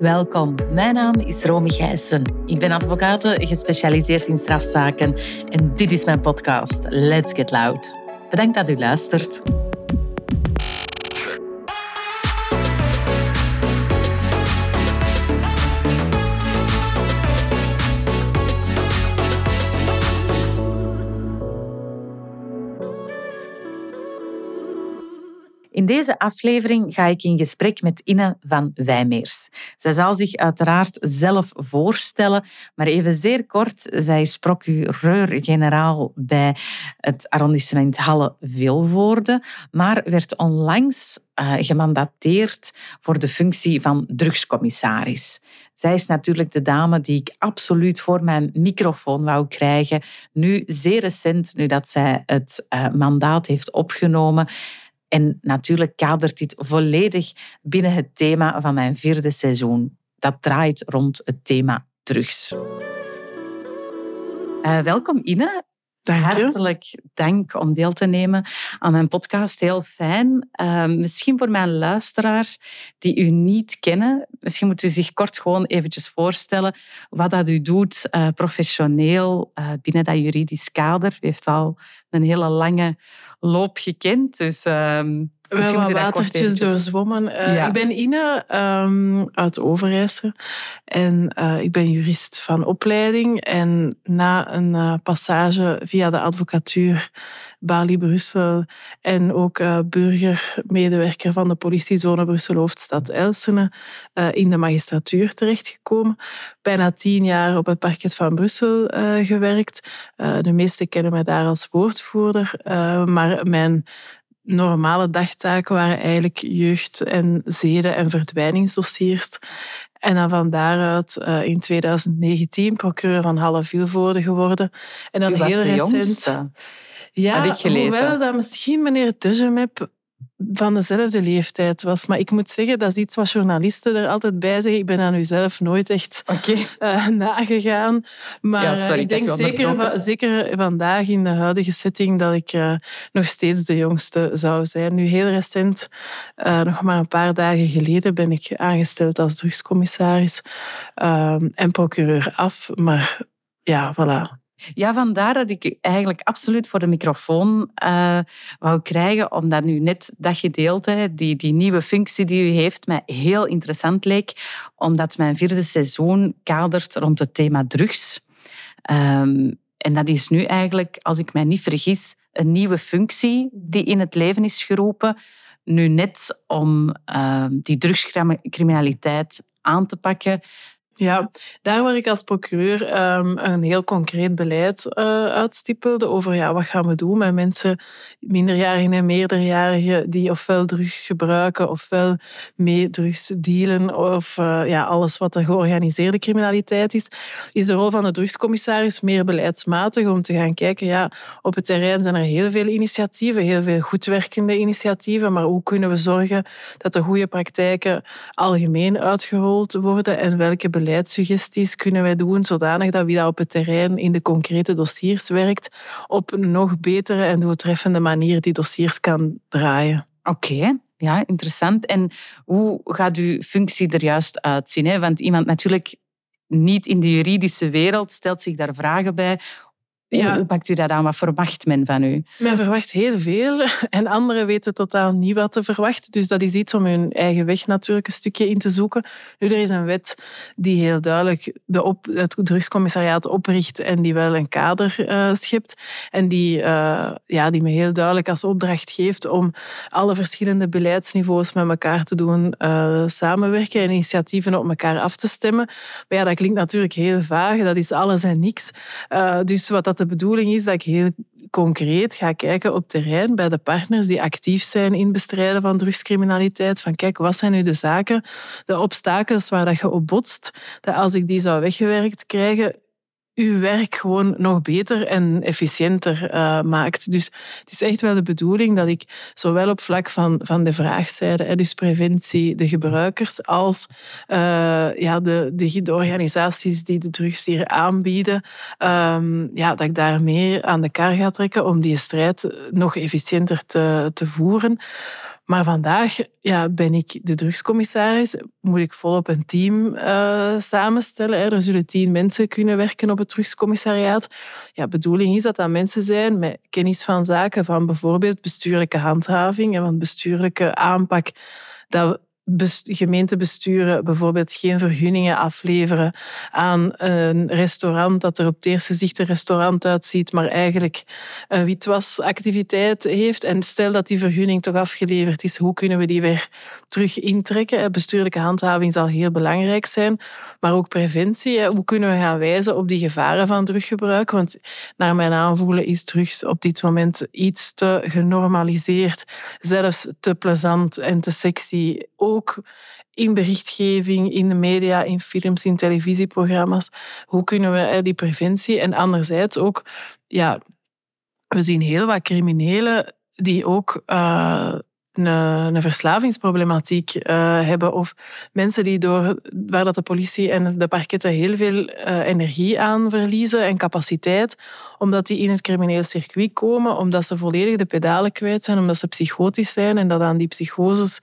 Welkom, mijn naam is Romy Gijssen. Ik ben advocaat gespecialiseerd in strafzaken en dit is mijn podcast Let's Get Loud. Bedankt dat u luistert. Deze aflevering ga ik in gesprek met Inne van Wijmeers. Zij zal zich uiteraard zelf voorstellen, maar even zeer kort. Zij is procureur-generaal bij het arrondissement Halle-Vilvoorde, maar werd onlangs uh, gemandateerd voor de functie van drugscommissaris. Zij is natuurlijk de dame die ik absoluut voor mijn microfoon wou krijgen. Nu, zeer recent, nu dat zij het uh, mandaat heeft opgenomen. En natuurlijk kadert dit volledig binnen het thema van mijn vierde seizoen. Dat draait rond het thema drugs. Uh, welkom Ine. Dank Hartelijk dank om deel te nemen aan mijn podcast. Heel fijn. Uh, misschien voor mijn luisteraars die u niet kennen, misschien moet u zich kort gewoon eventjes voorstellen wat dat u doet uh, professioneel binnen dat juridisch kader. U heeft al een hele lange loop gekend, dus... Uh, wel wat watertjes doorzwommen. Uh, ja. Ik ben Ine um, uit Overijssel en uh, ik ben jurist van opleiding. En na een uh, passage via de advocatuur Bali Brussel en ook burgermedewerker van de politiezone Brussel-Hoofdstad Elsene in de magistratuur terechtgekomen. Bijna tien jaar op het parket van Brussel gewerkt. de meesten kennen mij daar als woordvoerder, maar mijn normale dagtaken waren eigenlijk jeugd- en zeden- en verdwijningsdossiers. En dan van daaruit uh, in 2019 procureur van Halle Vilvoorde geworden. En dan heel recent. Ja, Had ik gelezen. hoewel dat misschien meneer van dezelfde leeftijd was. Maar ik moet zeggen, dat is iets wat journalisten er altijd bij zeggen. Ik ben aan u zelf nooit echt okay. uh, nagegaan. Maar ja, sorry, ik denk zeker, zeker vandaag in de huidige setting dat ik uh, nog steeds de jongste zou zijn. Nu heel recent, uh, nog maar een paar dagen geleden, ben ik aangesteld als drugscommissaris en procureur af. Maar ja, voilà. Ja, vandaar dat ik eigenlijk absoluut voor de microfoon uh, wou krijgen, omdat nu net dat gedeelte, die, die nieuwe functie die u heeft, mij heel interessant leek, omdat mijn vierde seizoen kadert rond het thema drugs. Um, en dat is nu eigenlijk, als ik mij niet vergis, een nieuwe functie die in het leven is geroepen. Nu net om uh, die drugscriminaliteit aan te pakken, ja, daar waar ik als procureur um, een heel concreet beleid uh, uitstippelde over ja, wat gaan we doen met mensen, minderjarigen en meerderjarigen, die ofwel drugs gebruiken ofwel mee drugs dealen of uh, ja, alles wat de georganiseerde criminaliteit is, is de rol van de drugscommissaris meer beleidsmatig om te gaan kijken, ja, op het terrein zijn er heel veel initiatieven, heel veel goed werkende initiatieven, maar hoe kunnen we zorgen dat de goede praktijken algemeen uitgerold worden en welke beleid beleidssuggesties kunnen wij doen, zodanig dat wie dat op het terrein in de concrete dossiers werkt, op een nog betere en doeltreffende manier die dossiers kan draaien. Oké. Ja, interessant. En hoe gaat uw functie er juist uitzien? Hè? Want iemand natuurlijk niet in de juridische wereld stelt zich daar vragen bij. Ja. Hoe pakt u dat aan? Wat verwacht men van u? Men verwacht heel veel en anderen weten totaal niet wat te verwachten. Dus dat is iets om hun eigen weg natuurlijk een stukje in te zoeken. Nu, er is een wet die heel duidelijk de op, het drugscommissariaat opricht en die wel een kader uh, schept. En die, uh, ja, die me heel duidelijk als opdracht geeft om alle verschillende beleidsniveaus met elkaar te doen uh, samenwerken en initiatieven op elkaar af te stemmen. Maar ja, dat klinkt natuurlijk heel vaag. Dat is alles en niks. dus wat dat de bedoeling is dat ik heel concreet ga kijken op terrein bij de partners die actief zijn in het bestrijden van drugscriminaliteit. Van kijk, wat zijn nu de zaken, de obstakels waar dat je op botst, dat als ik die zou weggewerkt krijgen, uw werk gewoon nog beter en efficiënter uh, maakt. Dus het is echt wel de bedoeling dat ik zowel op vlak van, van de vraagzijde, dus preventie, de gebruikers, als uh, ja, de, de, de, organisaties die de drugs hier aanbieden, um, ja, dat ik daar meer aan de kar ga trekken om die strijd nog efficiënter te, te voeren. Maar vandaag ja, ben ik de drugscommissaris, moet ik volop een team uh, samenstellen. Er zullen tien mensen kunnen werken op het drugscommissariaat. Ja, bedoeling is dat dat mensen zijn met kennis van zaken, van bijvoorbeeld bestuurlijke handhaving en van bestuurlijke aanpak. Dat gemeentebesturen bijvoorbeeld geen vergunningen afleveren aan een restaurant dat er op het eerste zicht een restaurant uitziet, maar eigenlijk een witwasactiviteit heeft. En stel dat die vergunning toch afgeleverd is, hoe kunnen we die weer terug intrekken? Bestuurlijke handhaving zal heel belangrijk zijn, maar ook preventie. Hoe kunnen we gaan wijzen op die gevaren van druggebruik? Want naar mijn aanvoelen is drugs op dit moment iets te genormaliseerd, zelfs te plezant en te sexy ook in berichtgeving, in de media, in films, in televisieprogramma's. Hoe kunnen we die preventie en anderzijds ook, ja, we zien heel wat criminelen die ook uh, een, een verslavingsproblematiek uh, hebben. Of mensen die door, waar dat de politie en de parketten heel veel uh, energie aan verliezen en capaciteit, omdat die in het crimineel circuit komen, omdat ze volledig de pedalen kwijt zijn, omdat ze psychotisch zijn en dat aan die psychoses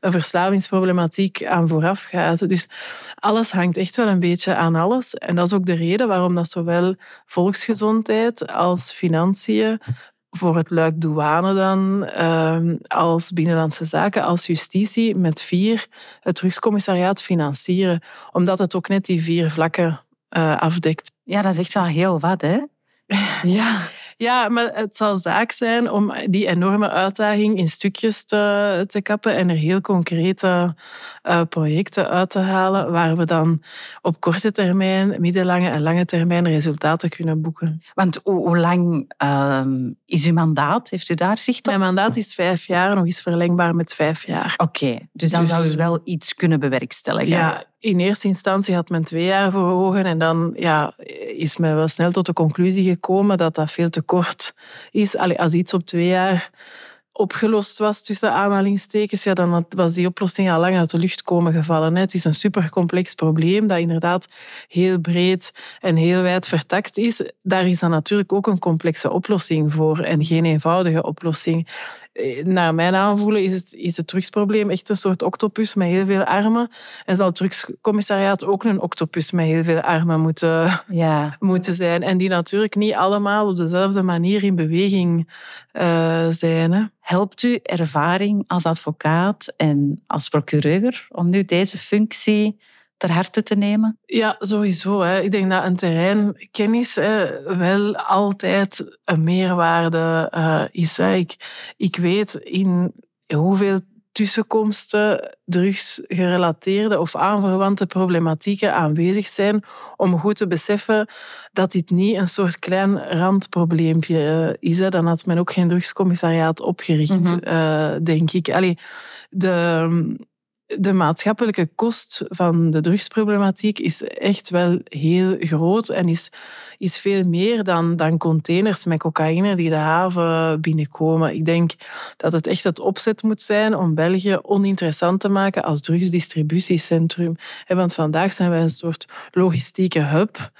een verslavingsproblematiek aan vooraf gaat. Dus alles hangt echt wel een beetje aan alles. En dat is ook de reden waarom dat zowel volksgezondheid als financiën voor het luik douane dan, ehm, als binnenlandse zaken, als justitie met vier het drugscommissariaat financieren. Omdat het ook net die vier vlakken uh, afdekt. Ja, dat is echt wel heel wat, hè? ja. Ja, maar het zal zaak zijn om die enorme uitdaging in stukjes te, te kappen en er heel concrete uh, projecten uit te halen waar we dan op korte termijn, middellange en lange termijn resultaten kunnen boeken. Want hoe, hoe lang uh, is uw mandaat? Heeft u daar zicht op? Mijn mandaat is vijf jaar, nog eens verlengbaar met vijf jaar. Oké, dus dan dus, zou u wel iets kunnen bewerkstelligen. Ja, in eerste instantie had men twee jaar voor en dan ja, is men wel snel tot de conclusie gekomen dat dat veel te kort is. Allee, als iets op twee jaar opgelost was, tussen aanhalingstekens, ja, dan was die oplossing al lang uit de lucht komen gevallen. Het is een supercomplex probleem dat inderdaad heel breed en heel wijd vertakt is. Daar is dan natuurlijk ook een complexe oplossing voor en geen eenvoudige oplossing. Eh, naar mijn aanvoelen is het, is het drugsprobleem echt een soort octopus met heel veel armen. En zal het drugscommissariaat ook een octopus met heel veel armen moeten, ja. moeten zijn. En die natuurlijk niet allemaal op dezelfde manier in beweging uh, zijn. Hè. Helpt u ervaring als advocaat en als procureur om nu deze functie ter harte te nemen? Ja, sowieso. Hè. Ik denk dat een terreinkennis hè, wel altijd een meerwaarde uh, is. Hè. Ik, ik weet in hoeveel tussenkomsten drugsgerelateerde of aanverwante problematieken aanwezig zijn om goed te beseffen dat dit niet een soort klein randprobleempje eh, is. Dan had men ook geen drugscommissariaat opgericht, mm -hmm. denk ik. Allee, de, de maatschappelijke kost van de drugsproblematiek is echt wel heel groot en is, is veel meer dan, dan containers met cocaïne die de haven binnenkomen. Ik denk dat het echt het opzet moet zijn om België oninteressant te maken als drugsdistributiecentrum. Want vandaag zijn wij een soort logistieke hub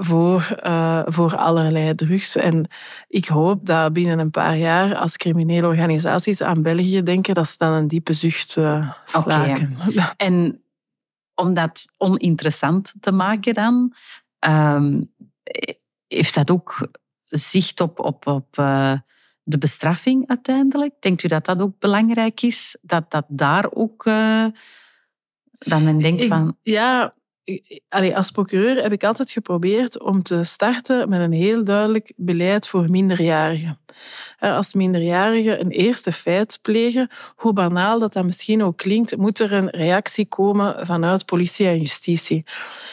voor, uh, voor allerlei drugs. En ik hoop dat binnen een paar jaar, als criminele organisaties aan België denken, dat ze dan een diepe zucht uh, slaken. En om dat oninteressant te maken dan, um, heeft dat ook zicht op, op, op uh, de bestraffing uiteindelijk? Denkt u dat dat ook belangrijk is? Dat dat daar ook... dat men denkt van... Ja, als procureur heb ik altijd geprobeerd om te starten met een heel duidelijk beleid voor minderjarigen. Als minderjarigen een eerste feit plegen, hoe banaal dat, dat misschien ook klinkt, moet er een reactie komen vanuit politie en justitie.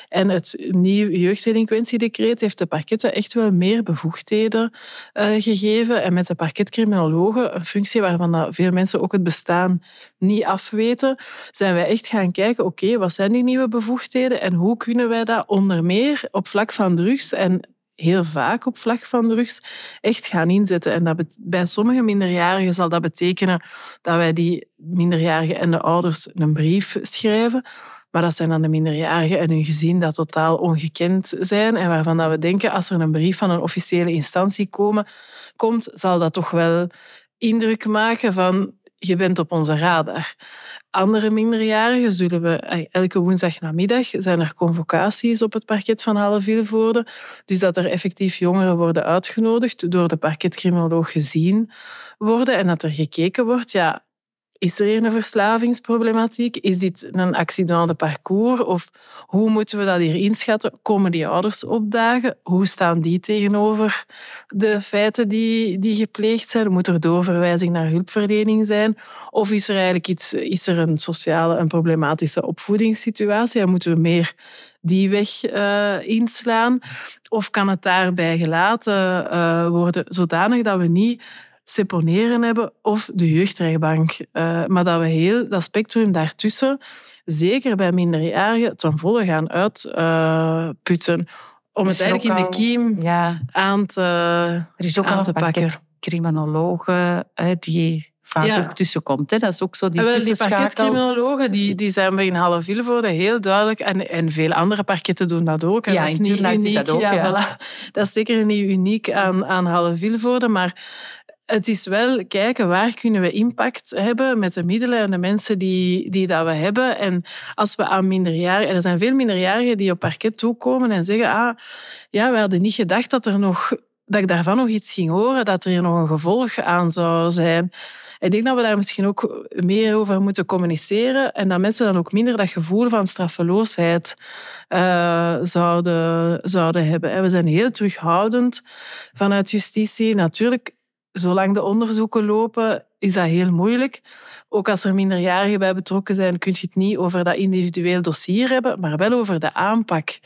En het nieuwe jeugddelinquentiedecreet heeft de parketten echt wel meer bevoegdheden uh, gegeven. En met de parketcriminologen, een functie waarvan veel mensen ook het bestaan niet afweten, zijn wij echt gaan kijken, oké, wat zijn die nieuwe bevoegdheden en hoe kunnen wij dat onder meer op vlak van drugs en heel vaak op vlak van drugs echt gaan inzetten. En dat bij sommige minderjarigen zal dat betekenen dat wij die minderjarigen en de ouders een brief schrijven. Maar dat zijn dan de minderjarigen en hun gezin dat totaal ongekend zijn en waarvan dat we denken als er een brief van een officiële instantie komt, zal dat toch wel indruk maken van je bent op onze radar. Andere minderjarigen zullen we elke woensdag namiddag zijn er convocaties op het parket van Halle-Vilvoorde. Dus dat er effectief jongeren worden uitgenodigd door de parketcriminoloog gezien worden en dat er gekeken wordt, ja, is er een verslavingsproblematiek? Is dit een accident de parcours? Of hoe moeten we dat hier inschatten? Komen die ouders opdagen? Hoe staan die tegenover de feiten die, die gepleegd zijn? Moet er doorverwijzing naar hulpverlening zijn? Of is er eigenlijk iets, is er een sociale en problematische opvoedingssituatie? En moeten we meer die weg uh, inslaan? Of kan het daarbij gelaten uh, worden, zodanig dat we niet seponeren hebben of de jeugdrechtbank. Uh, maar dat we heel dat spectrum daartussen, zeker bij minderjarigen, ten volle gaan uitputten. Uh, om het eigenlijk in de kiem ja. aan te, er is ook aan te pakken. criminologen die vaak ja. ook tussenkomt. Hè? Dat is ook zo die Wel, Die parketcriminologen die, die zijn bij in Halle-Vilvoorde heel duidelijk. En, en veel andere parketten doen dat ook. Ja, dat is niet uniek. Is dat, ook, ja, Voilà. dat is zeker niet uniek aan, aan Halle-Vilvoorde. Maar het is wel kijken waar kunnen we impact hebben met de middelen en de mensen die, die dat we hebben. En als we aan minderjarigen... Er zijn veel minderjarigen die op parket toekomen en zeggen... Ah, ja, we hadden niet gedacht dat, er nog, dat ik daarvan nog iets ging horen, dat er hier nog een gevolg aan zou zijn. Ik denk dat we daar misschien ook meer over moeten communiceren en dat mensen dan ook minder dat gevoel van straffeloosheid uh, zouden, zouden hebben. We zijn heel terughoudend vanuit justitie. Natuurlijk zolang de onderzoeken lopen, is dat heel moeilijk. Ook als er minderjarigen bij betrokken zijn, kun je het niet over dat individueel dossier hebben, maar wel over de aanpak.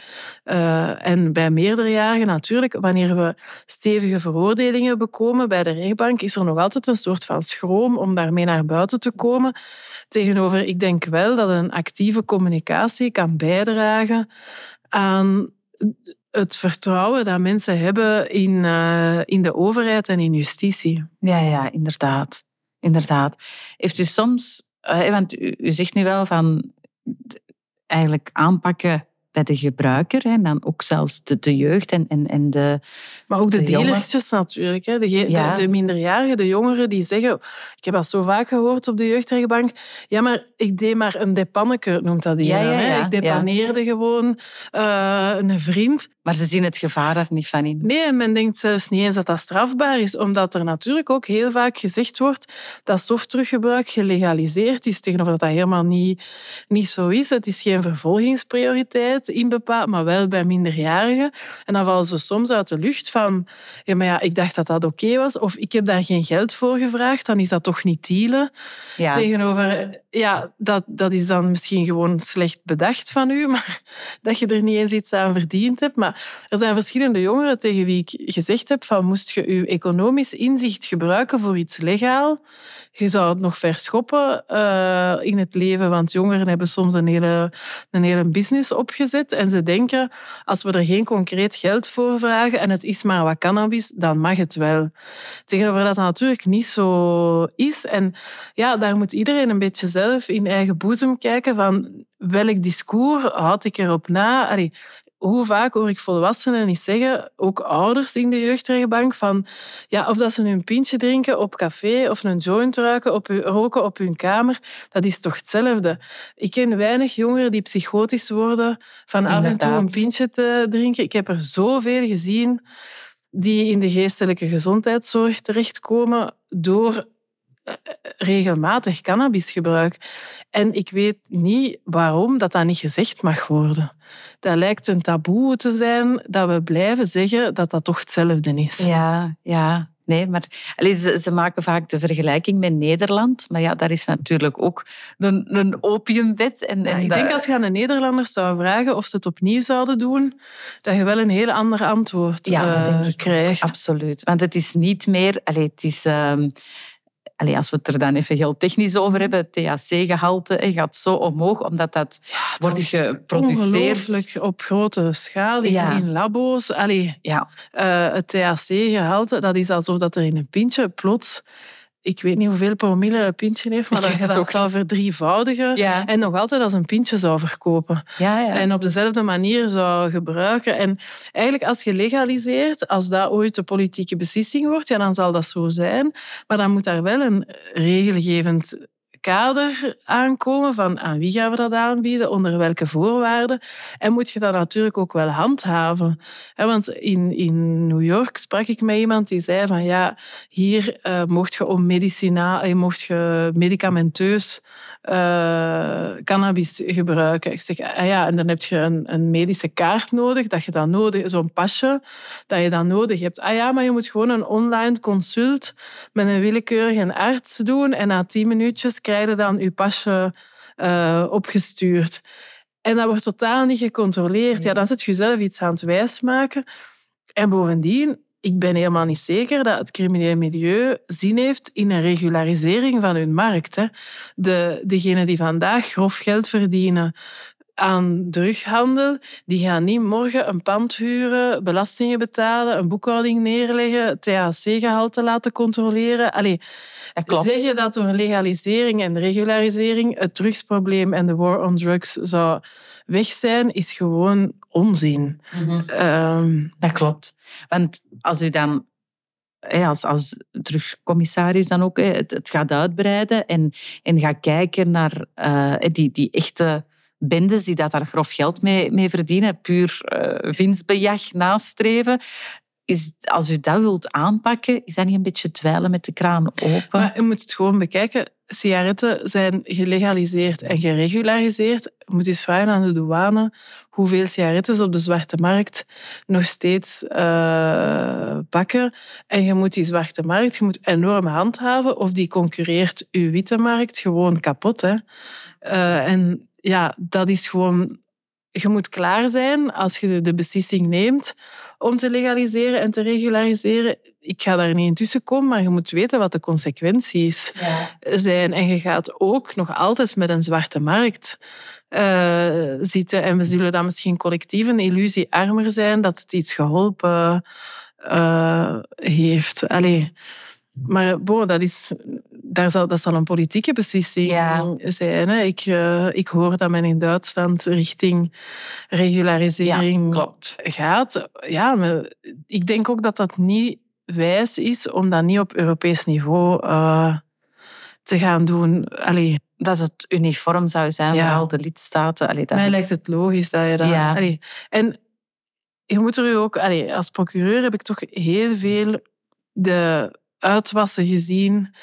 Uh, en bij meerderjarigen natuurlijk, wanneer we stevige veroordelingen bekomen bij de rechtbank, is er nog altijd een soort van schroom om daarmee naar buiten te komen. Tegenover, ik denk wel dat een actieve communicatie kan bijdragen aan het vertrouwen dat mensen hebben in, uh, in de overheid en in justitie. Ja, ja, inderdaad. inderdaad. Heeft u soms, uh, want u, u, zegt nu wel van eigenlijk aanpakken bij de gebruiker en dan ook zelfs de, de jeugd en, en, en de. Maar ook de, de dealertjes natuurlijk. Hè. De, de, de, minderjarigen, de jongeren die zeggen. Ik heb dat zo vaak gehoord op de jeugdrechtbank. Ja, maar ik deed maar een depanneke, noemt dat die. Ja, ja, ja, ik depaneerde gewoon uh, een vriend. Maar ze zien het gevaar er niet van in. Nee, en men denkt zelfs niet eens dat dat strafbaar is, omdat er natuurlijk ook heel vaak gezegd wordt dat softteruggebruik gelegaliseerd is, tegenover dat dat helemaal niet, niet zo is. Het is geen vervolgingsprioriteit in bepaald, maar wel bij minderjarigen. En dan vallen ze soms uit de lucht van, ja, maar ja, ik dacht dat dat oké was, of ik heb daar geen geld voor gevraagd, dan is dat toch niet dealen. Ja. Tegenover, ja, dat, dat is dan misschien gewoon slecht bedacht van u, maar dat je er niet eens iets aan verdiend hebt. Maar er zijn verschillende jongeren tegen wie ik gezegd heb van moest je je economisch inzicht gebruiken voor iets legaal, je zou het nog verschoppen uh, in het leven, want jongeren hebben soms een hele, een hele business opgezet en ze denken, als we er geen concreet geld voor vragen en het is maar wat cannabis, dan mag het wel. Tegenover dat dat natuurlijk niet zo is. En ja, daar moet iedereen een beetje zelf in eigen boezem kijken van welk discours houd ik erop na? Hoe vaak hoor ik volwassenen niet zeggen, ook ouders in de jeugdrechtbank, van ja, of dat ze een pintje drinken op café of een joint ruiken op, roken op hun kamer, dat is toch hetzelfde. Ik ken weinig jongeren die psychotisch worden van af en toe een pintje te drinken. Ik heb er zoveel gezien die in de geestelijke gezondheidszorg terechtkomen door regelmatig cannabisgebruik. En ik weet niet waarom dat dat niet gezegd mag worden. Dat lijkt een taboe te zijn dat we blijven zeggen dat dat toch hetzelfde is. Ja, ja. Nee, maar ze, ze, maken vaak de vergelijking met Nederland. Maar ja, daar is natuurlijk ook een, een opiumwet. En, en ik denk als je aan de Nederlanders zou vragen of ze het opnieuw zouden doen, dat je wel een heel ander antwoord ja, uh, krijgt. Absoluut. Want het is niet meer... Allez, het is... Ehm, Allee, als we het er dan even heel technisch over hebben, het THC-gehalte gaat zo omhoog, omdat dat, wordt geproduceerd. Op grote schaal in, labo's. Allee, ja. Uh, het THC-gehalte, dat is alsof dat er in een pintje plots ik weet niet hoeveel promille een pintje heeft, maar dat je dat zou verdrievoudigen en nog altijd als een pintje zou verkopen. Ja, ja. En op dezelfde manier zou gebruiken. En eigenlijk als je legaliseert, als dat ooit de politieke beslissing wordt, ja, dan zal dat zo zijn. Maar dan moet daar wel een regelgevend kader aankomen van aan wie gaan we dat aanbieden, onder welke voorwaarden. En moet je dat natuurlijk ook wel handhaven. Want in, in New York sprak ik met iemand die zei van ja, hier uh, mocht je om medicina, je mocht je medicamenteus uh, cannabis gebruiken. Ik zeg, ah ja, en dan heb je een, een medische kaart nodig, dat je dan nodig, zo'n pasje, dat je dan nodig hebt. Ah ja, maar je moet gewoon een online consult met een willekeurige arts doen en na tien minuutjes krijg je dan je pasje uh, opgestuurd. En dat wordt totaal niet gecontroleerd. Ja, dan zit je zelf iets aan het wijsmaken. En bovendien, ik ben helemaal niet zeker dat het criminele milieu zin heeft in een regularisering van hun markt. Hè. De, degenen die vandaag grof geld verdienen aan drughandel, die gaan niet morgen een pand huren, belastingen betalen, een boekhouding neerleggen, THC-gehalte laten controleren. Allee, zeg je dat door legalisering en regularisering het drugsprobleem en de war on drugs zou weg zijn, is gewoon onzin. Mhm. Ehm, dat klopt. Want als u dan als, als terugcommissaris dan ook het, het gaat uitbreiden en, en gaat kijken naar uh, die, die echte bendes die dat daar grof geld mee, mee verdienen, puur uh, winstbejag nastreven. Is, als u dat wilt aanpakken, is dat niet een beetje dweilen met de kraan open? Maar je moet het gewoon bekijken. Sigaretten zijn gelegaliseerd en geregulariseerd. Je moet eens vragen aan de douane hoeveel sigaretten op de zwarte markt nog steeds uh, pakken. En je moet die zwarte markt je moet enorm handhaven of die concurreert uw witte markt gewoon kapot. Hè. Uh, en ja, dat is gewoon je moet klaar zijn als je de beslissing neemt om te legaliseren en te regulariseren. Ik ga daar niet intussen komen, maar je moet weten wat de consequenties zijn. En je gaat ook nog altijd met een zwarte markt uh, zitten. En we zullen dan misschien collectief een illusie armer zijn dat het iets geholpen uh, heeft. Allee. Maar bo, dat, is, daar zal, dat zal een politieke beslissing zijn. Hè. Ik, uh, ik hoor dat men in Duitsland richting regularisering ja, gaat. Ja, maar ik denk ook dat dat niet wijs is om dat niet op Europees niveau uh, te gaan doen. Allee. Dat het uniform zou zijn ja. voor al de lidstaten. Allee, dat... Mij lijkt het logisch dat je dat... Ja. Allee. En je moet er ook... Allee, als procureur heb ik toch heel veel de uitwassen gezien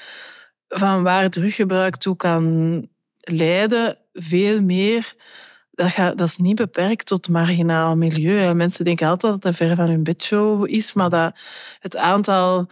van waar druggebruik toe kan leiden. Veel meer. Dat, gaat, dat is niet beperkt tot marginaal milieu. Mensen denken altijd dat het ver van hun bedshow is, maar dat het aantal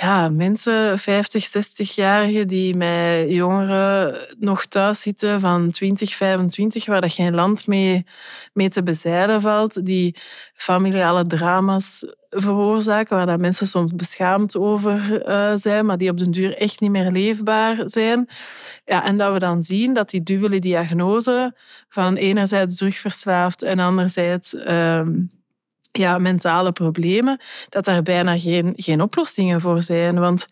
ja, mensen, 50, 60-jarigen, die met jongeren nog thuis zitten van 20, 25, waar dat geen land mee, mee te bezeilen valt, die familiale drama's veroorzaken, waar dat mensen soms beschaamd over uh, zijn, maar die op den duur echt niet meer leefbaar zijn. Ja, en dat we dan zien dat die dubbele diagnose van enerzijds drugverslaafd en anderzijds... Uh, ja, mentale problemen, dat daar bijna geen, geen oplossingen voor zijn. Want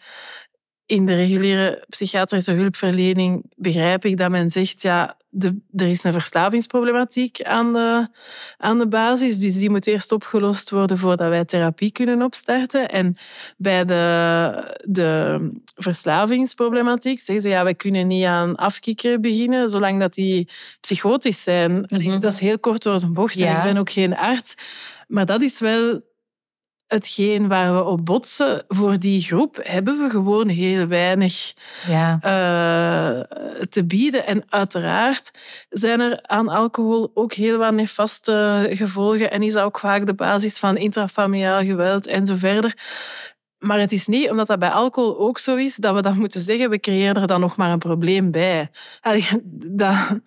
in de reguliere psychiatrische hulpverlening begrijp ik dat men zegt, ja, de, er is een verslavingsproblematiek aan de, aan de basis, dus die moet eerst opgelost worden voordat wij therapie kunnen opstarten. En bij de, de verslavingsproblematiek zeggen ze, ja, wij kunnen niet aan afkikken beginnen, zolang dat die psychotisch zijn. Mhm. Dat is heel kort door de bocht. ik ben ook geen arts. Maar dat is wel hetgeen waar we op botsen. Voor die groep hebben we gewoon heel weinig ja. uh, te bieden. En uiteraard zijn er aan alcohol ook heel wat nefaste gevolgen. En is dat ook vaak de basis van intrafamiliaal geweld en zo verder. Maar het is niet, omdat dat bij alcohol ook zo is, dat we dan moeten zeggen, we creëren er dan nog maar een probleem bij. Dat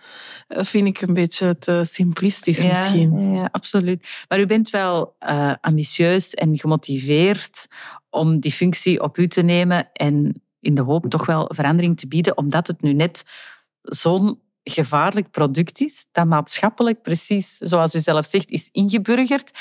vind ik een beetje te simplistisch ja, misschien. Ja, absoluut. Maar u bent wel uh, ambitieus en gemotiveerd om die functie op u te nemen en in de hoop toch wel verandering te bieden, omdat het nu net zo'n gevaarlijk product is, dat maatschappelijk precies, zoals u zelf zegt, is ingeburgerd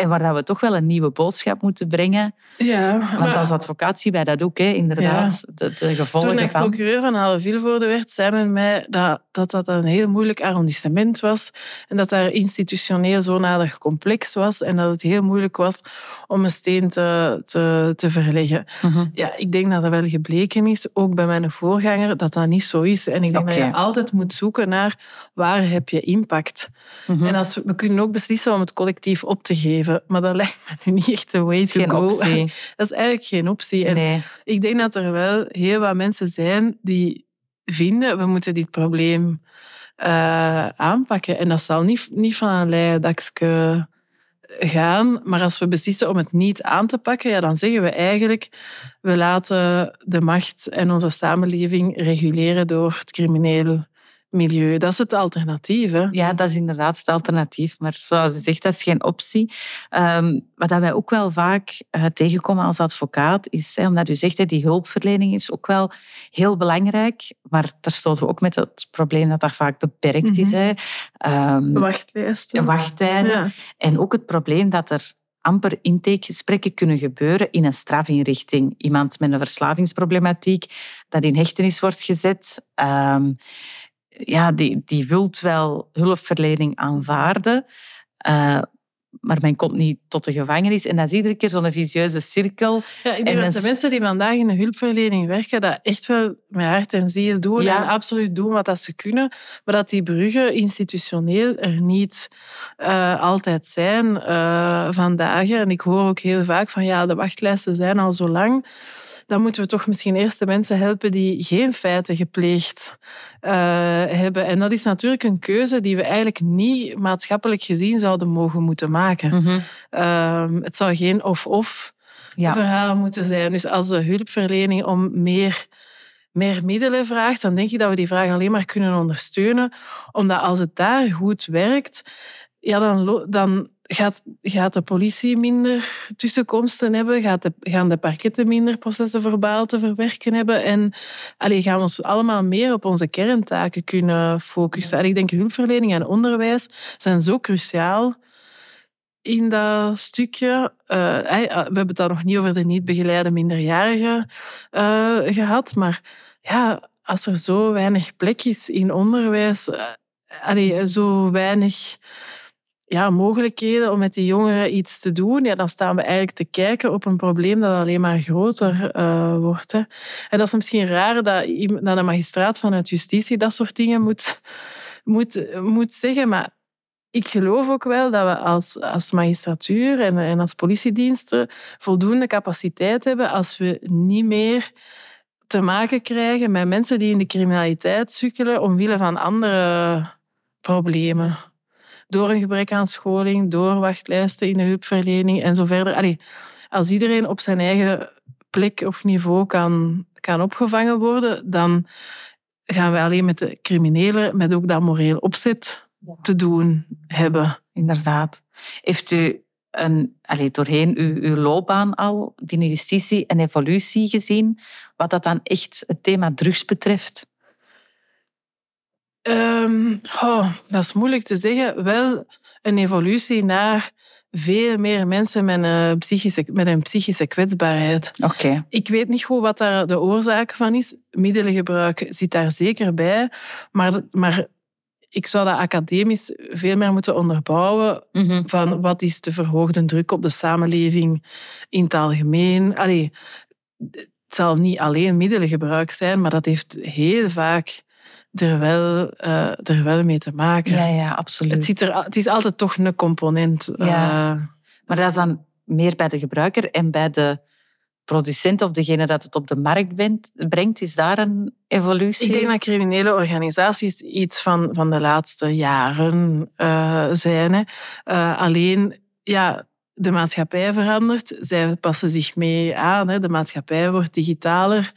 En waar dat we toch wel een nieuwe boodschap moeten brengen. Ja, Want maar- als advocaat zien wij dat ook, hè, inderdaad. De, de Toen ik van... procureur van Halle-Vilvoorde werd, zei men mij dat, dat dat een heel moeilijk arrondissement was en dat daar institutioneel zodanig complex was en dat het heel moeilijk was om een steen te, te, te verleggen. Mhm. Ja, ik denk dat dat wel gebleken is, ook bij mijn voorganger, dat dat niet zo is. En ik denk dat je altijd moet zoeken naar waar heb je impact. Mhm. En als we, we kunnen ook beslissen om het collectief op te geven, maar dat lijkt me nu niet echt de way to go. optie. Dat is eigenlijk geen optie. En Nee. ik denk dat er wel heel wat mensen zijn die vinden we moeten dit probleem eh, aanpakken. En dat zal niet, niet van een leien dakje gaan. Maar als we beslissen om het niet aan te pakken, ja, dan zeggen we eigenlijk we laten de macht en onze samenleving reguleren door het crimineel milieu. Dat is het alternatief. Hè? Ja, dat is inderdaad het alternatief. Maar zoals je zegt, dat is geen optie. Ehm, wat wij ook wel vaak eh, tegenkomen als advocaat, is, hè, omdat u zegt, hè, die hulpverlening is ook wel heel belangrijk. Maar daar stoten we ook met het probleem dat dat vaak beperkt is. Mhm. Hè. Ehm, Wachtlijsten. wachttijden. Ja. En ook het probleem dat er amper intakegesprekken kunnen gebeuren in een strafinrichting. Iemand met een verslavingsproblematiek dat in hechtenis wordt gezet, ehm, ja, die, die wilt wel hulpverlening aanvaarden, eh, maar men komt niet tot de gevangenis. En dat is iedere keer zo'n vicieuze cirkel. Ja, ik En denk dat dat de mensen die vandaag in de hulpverlening werken, dat echt wel met hart en ziel doen Ja. en absoluut doen wat dat ze kunnen. Maar dat die bruggen institutioneel er niet eh, altijd zijn eh, vandaag. En ik hoor ook heel vaak van ja, de wachtlijsten zijn al zo lang. Dan moeten we toch misschien eerst de mensen helpen die geen feiten gepleegd eh, hebben. En dat is natuurlijk een keuze die we eigenlijk niet maatschappelijk gezien zouden mogen moeten maken. Ehm, het zou geen of-of Ja. verhaal moeten zijn. Dus als de hulpverlening om meer, meer middelen vraagt, dan denk ik dat we die vraag alleen maar kunnen ondersteunen. Omdat als het daar goed werkt, ja, dan, dan gaat, gaat de politie minder tussenkomsten hebben, gaat de, gaan de parketten minder processen verbaal te verwerken hebben en allee, gaan we ons allemaal meer op onze kerntaken kunnen focussen. En ik denk hulpverlening en onderwijs zijn zo cruciaal in dat stukje. eh, eh, we hebben het daar nog niet over de niet begeleide minderjarigen eh, gehad, maar ja, als er zo weinig plek is in onderwijs, allee, zo weinig ja, mogelijkheden om met die jongeren iets te doen, ja, dan staan we eigenlijk te kijken op een probleem dat alleen maar groter eh, wordt. Hè. En dat is misschien raar dat een magistraat vanuit justitie dat soort dingen moet, moet, moet zeggen, maar ik geloof ook wel dat we als, als magistratuur en, en als politiediensten voldoende capaciteit hebben als we niet meer te maken krijgen met mensen die in de criminaliteit sukkelen omwille van andere problemen. Door een gebrek aan scholing, door wachtlijsten in de hulpverlening en zo verder. Allee, als iedereen op zijn eigen plek of niveau kan, kan opgevangen worden, dan gaan we alleen met de criminelen, met ook dat moreel opzet te doen hebben. Inderdaad. Heeft u een, allee, doorheen uw, uw loopbaan al binnen justitie een evolutie gezien, wat dat dan echt het thema drugs betreft? Ehm, oh, dat is moeilijk te zeggen. Wel een evolutie naar veel meer mensen met een psychische, met een psychische kwetsbaarheid. Oké. Ik weet niet goed wat daar de oorzaak van is. Middelengebruik zit daar zeker bij. Maar, maar ik zou dat academisch veel meer moeten onderbouwen. Mhm. Van wat is de verhoogde druk op de samenleving in het algemeen? Allee, het zal niet alleen middelengebruik zijn, maar dat heeft heel vaak er wel, eh, er wel mee te maken. Ja, ja, absoluut. Het, ziet er, het is altijd toch een component. Ja. eh, Maar dat is dan meer bij de gebruiker en bij de producent of degene dat het op de markt bent- brengt, is daar een evolutie? Ik denk dat criminele organisaties iets van, van de laatste jaren eh, zijn. Hè. Alleen, ja, de maatschappij verandert. Zij passen zich mee aan. Hè. De maatschappij wordt digitaler.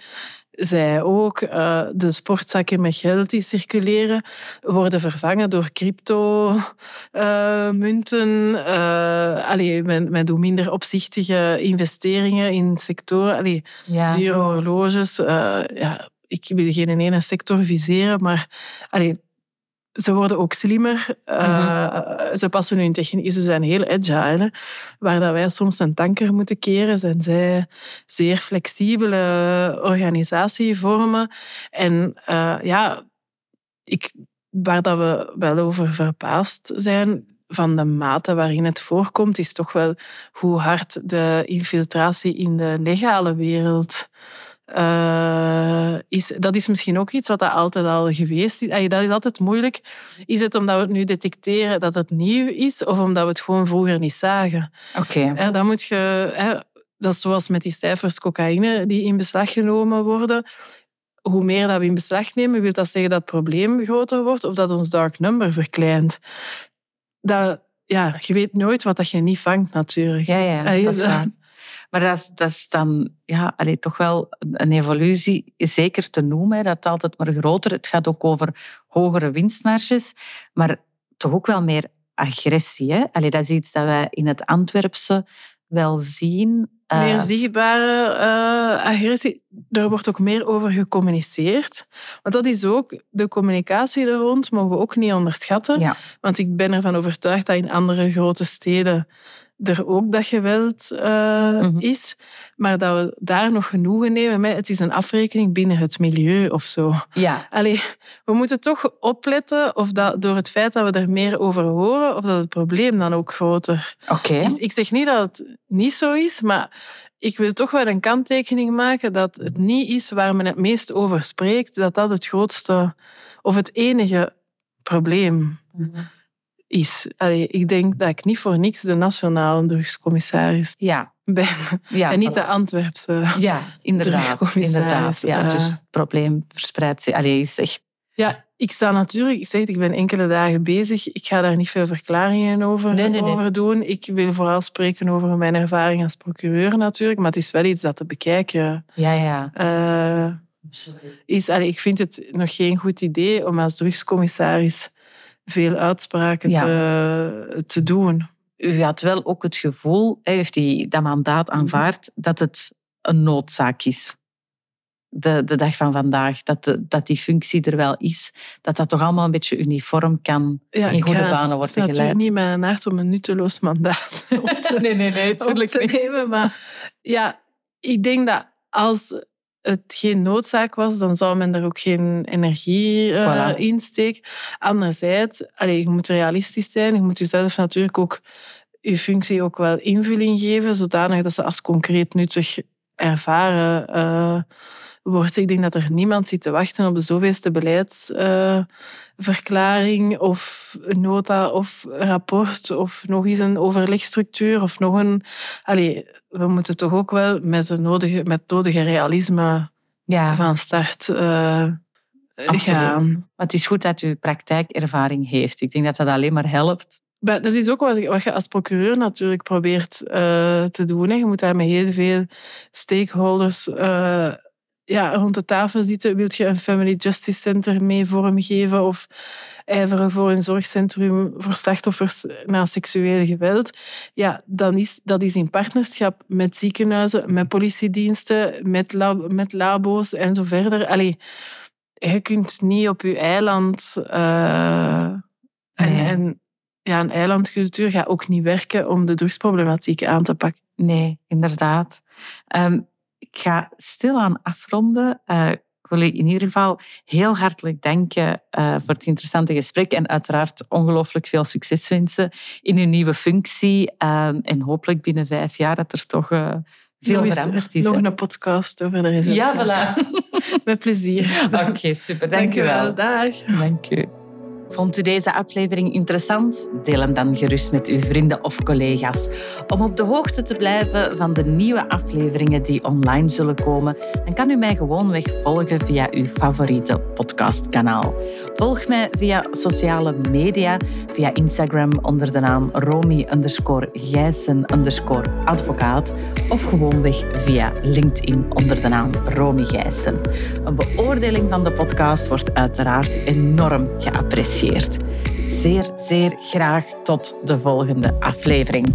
Zij ook. Eh, de sportzakken met geld die circuleren worden vervangen door crypto-munten. allee, men, men doet minder opzichtige investeringen in sectoren. Allee, ja. dure horloges. eh, ja, ik wil geen ene sector viseren, maar allee, ze worden ook slimmer. Uh, Ze passen hun techniek. Ze zijn heel agile. Waar dat wij soms een tanker moeten keren, zijn zij zeer flexibele organisatievormen. En uh, ja, ik, waar dat we wel over verbaasd zijn, van de mate waarin het voorkomt, is toch wel hoe hard de infiltratie in de legale wereld uh, is. Dat is misschien ook iets wat dat altijd al geweest is. Dat is altijd moeilijk. Is het omdat we het nu detecteren dat het nieuw is, of omdat we het gewoon vroeger niet zagen? Oké. Okay. Dan moet je... Dat is zoals met die cijfers cocaïne die in beslag genomen worden hoe meer dat we in beslag nemen, wil dat zeggen dat het probleem groter wordt of dat ons dark number verkleint dat, ja, je weet nooit wat dat je niet vangt, natuurlijk. Ja, ja, dat is waar. Maar dat is, dat is dan ja, allee, toch wel een evolutie, zeker te noemen. Dat het altijd maar groter. Het gaat ook over hogere winstmarges, maar toch ook wel meer agressie. Hè? Allee, dat is iets dat wij in het Antwerpse wel zien. Meer eh, zichtbare uh, agressie. Daar wordt ook meer over gecommuniceerd. Want dat is ook, de communicatie er rond mogen we ook niet onderschatten. Ja. Want ik ben ervan overtuigd dat in andere grote steden er ook dat geweld uh, is, maar dat we daar nog genoegen nemen met het is een afrekening binnen het milieu of zo. Ja. Allee, we moeten toch opletten of dat door het feit dat we er meer over horen, of dat het probleem dan ook groter okay. is. Ik zeg niet dat het niet zo is, maar ik wil toch wel een kanttekening maken dat het niet is waar men het meest over spreekt, dat dat het grootste of het enige probleem mm is. ik denk dat ik niet voor niks de nationale drugscommissaris ja. ben. Ja, en niet de Antwerpse ja, inderdaad, inderdaad. Ja, dus het probleem verspreidt zich. Allee, is echt... Ja, ik sta natuurlijk, ik zeg ik ben enkele dagen bezig. Ik ga daar niet veel verklaringen over, nee, nee, over doen. Ik wil vooral spreken over mijn ervaring als procureur natuurlijk, maar het is wel iets dat te bekijken ja, ja. Uh, is. Allee, ik vind het nog geen goed idee om als drugscommissaris veel uitspraken te, te doen. U had wel ook het gevoel, hij heeft die, dat mandaat mhm. aanvaard, dat het een noodzaak is. De, de dag van vandaag, dat, de, dat die functie er wel is, dat dat toch allemaal een beetje uniform kan in goede banen worden geleid. Het is niet mijn hart om een nutteloos mandaat op te, nee, nee, nee, op te nemen. Maar ja, ik denk dat als het geen noodzaak was, dan zou men er ook geen energie uh, in steken. Anderzijds, allez, je moet realistisch zijn. Je moet jezelf natuurlijk ook je functie ook wel invulling geven, zodanig dat ze als concreet nuttig ervaren uh, wordt. Ik denk dat er niemand zit te wachten op de zoveelste beleidsverklaring uh, of nota of rapport of nog eens een overlegstructuur of nog een... Allee, we moeten toch ook wel met het nodige, met nodige realisme ja. van start uh, gaan. Maar het is goed dat u praktijkervaring heeft. Ik denk dat dat alleen maar helpt. Maar dat is ook wat, wat je als procureur natuurlijk probeert uh, te doen. Hè. Je moet daar met heel veel stakeholders uh, ja, rond de tafel zitten. Wilt je een Family Justice Center mee vormgeven of ijveren voor een zorgcentrum voor slachtoffers na seksueel geweld? Ja, dan is, dat is in partnerschap met ziekenhuizen, met politiediensten, met, lab, met labo's en zo verder. Allee, je kunt niet op je eiland... Uh, en, en ja, een eilandcultuur gaat ook niet werken om de drugsproblematiek aan te pakken. Nee, inderdaad. Um, ik ga stilaan afronden. Uh, ik wil je in ieder geval heel hartelijk danken uh, voor het interessante gesprek en uiteraard ongelooflijk veel succes wensen in uw nieuwe functie. Uh, en hopelijk binnen vijf jaar dat er toch veel veranderd is. Nog een podcast over de resultaten. Ja, voilà. Met plezier. Oké, super. Dank, dank u wel. Dag. Dank u. Vond u deze aflevering interessant? Deel hem dan gerust met uw vrienden of collega's. Om op de hoogte te blijven van de nieuwe afleveringen die online zullen komen, dan kan u mij gewoonweg volgen via uw favoriete podcastkanaal. Volg mij via sociale media, via Instagram onder de naam Romy Gijssen advocaat of gewoonweg via LinkedIn onder de naam Romy Gijssen. Een beoordeling van de podcast wordt uiteraard enorm Zeer, zeer graag tot de volgende aflevering.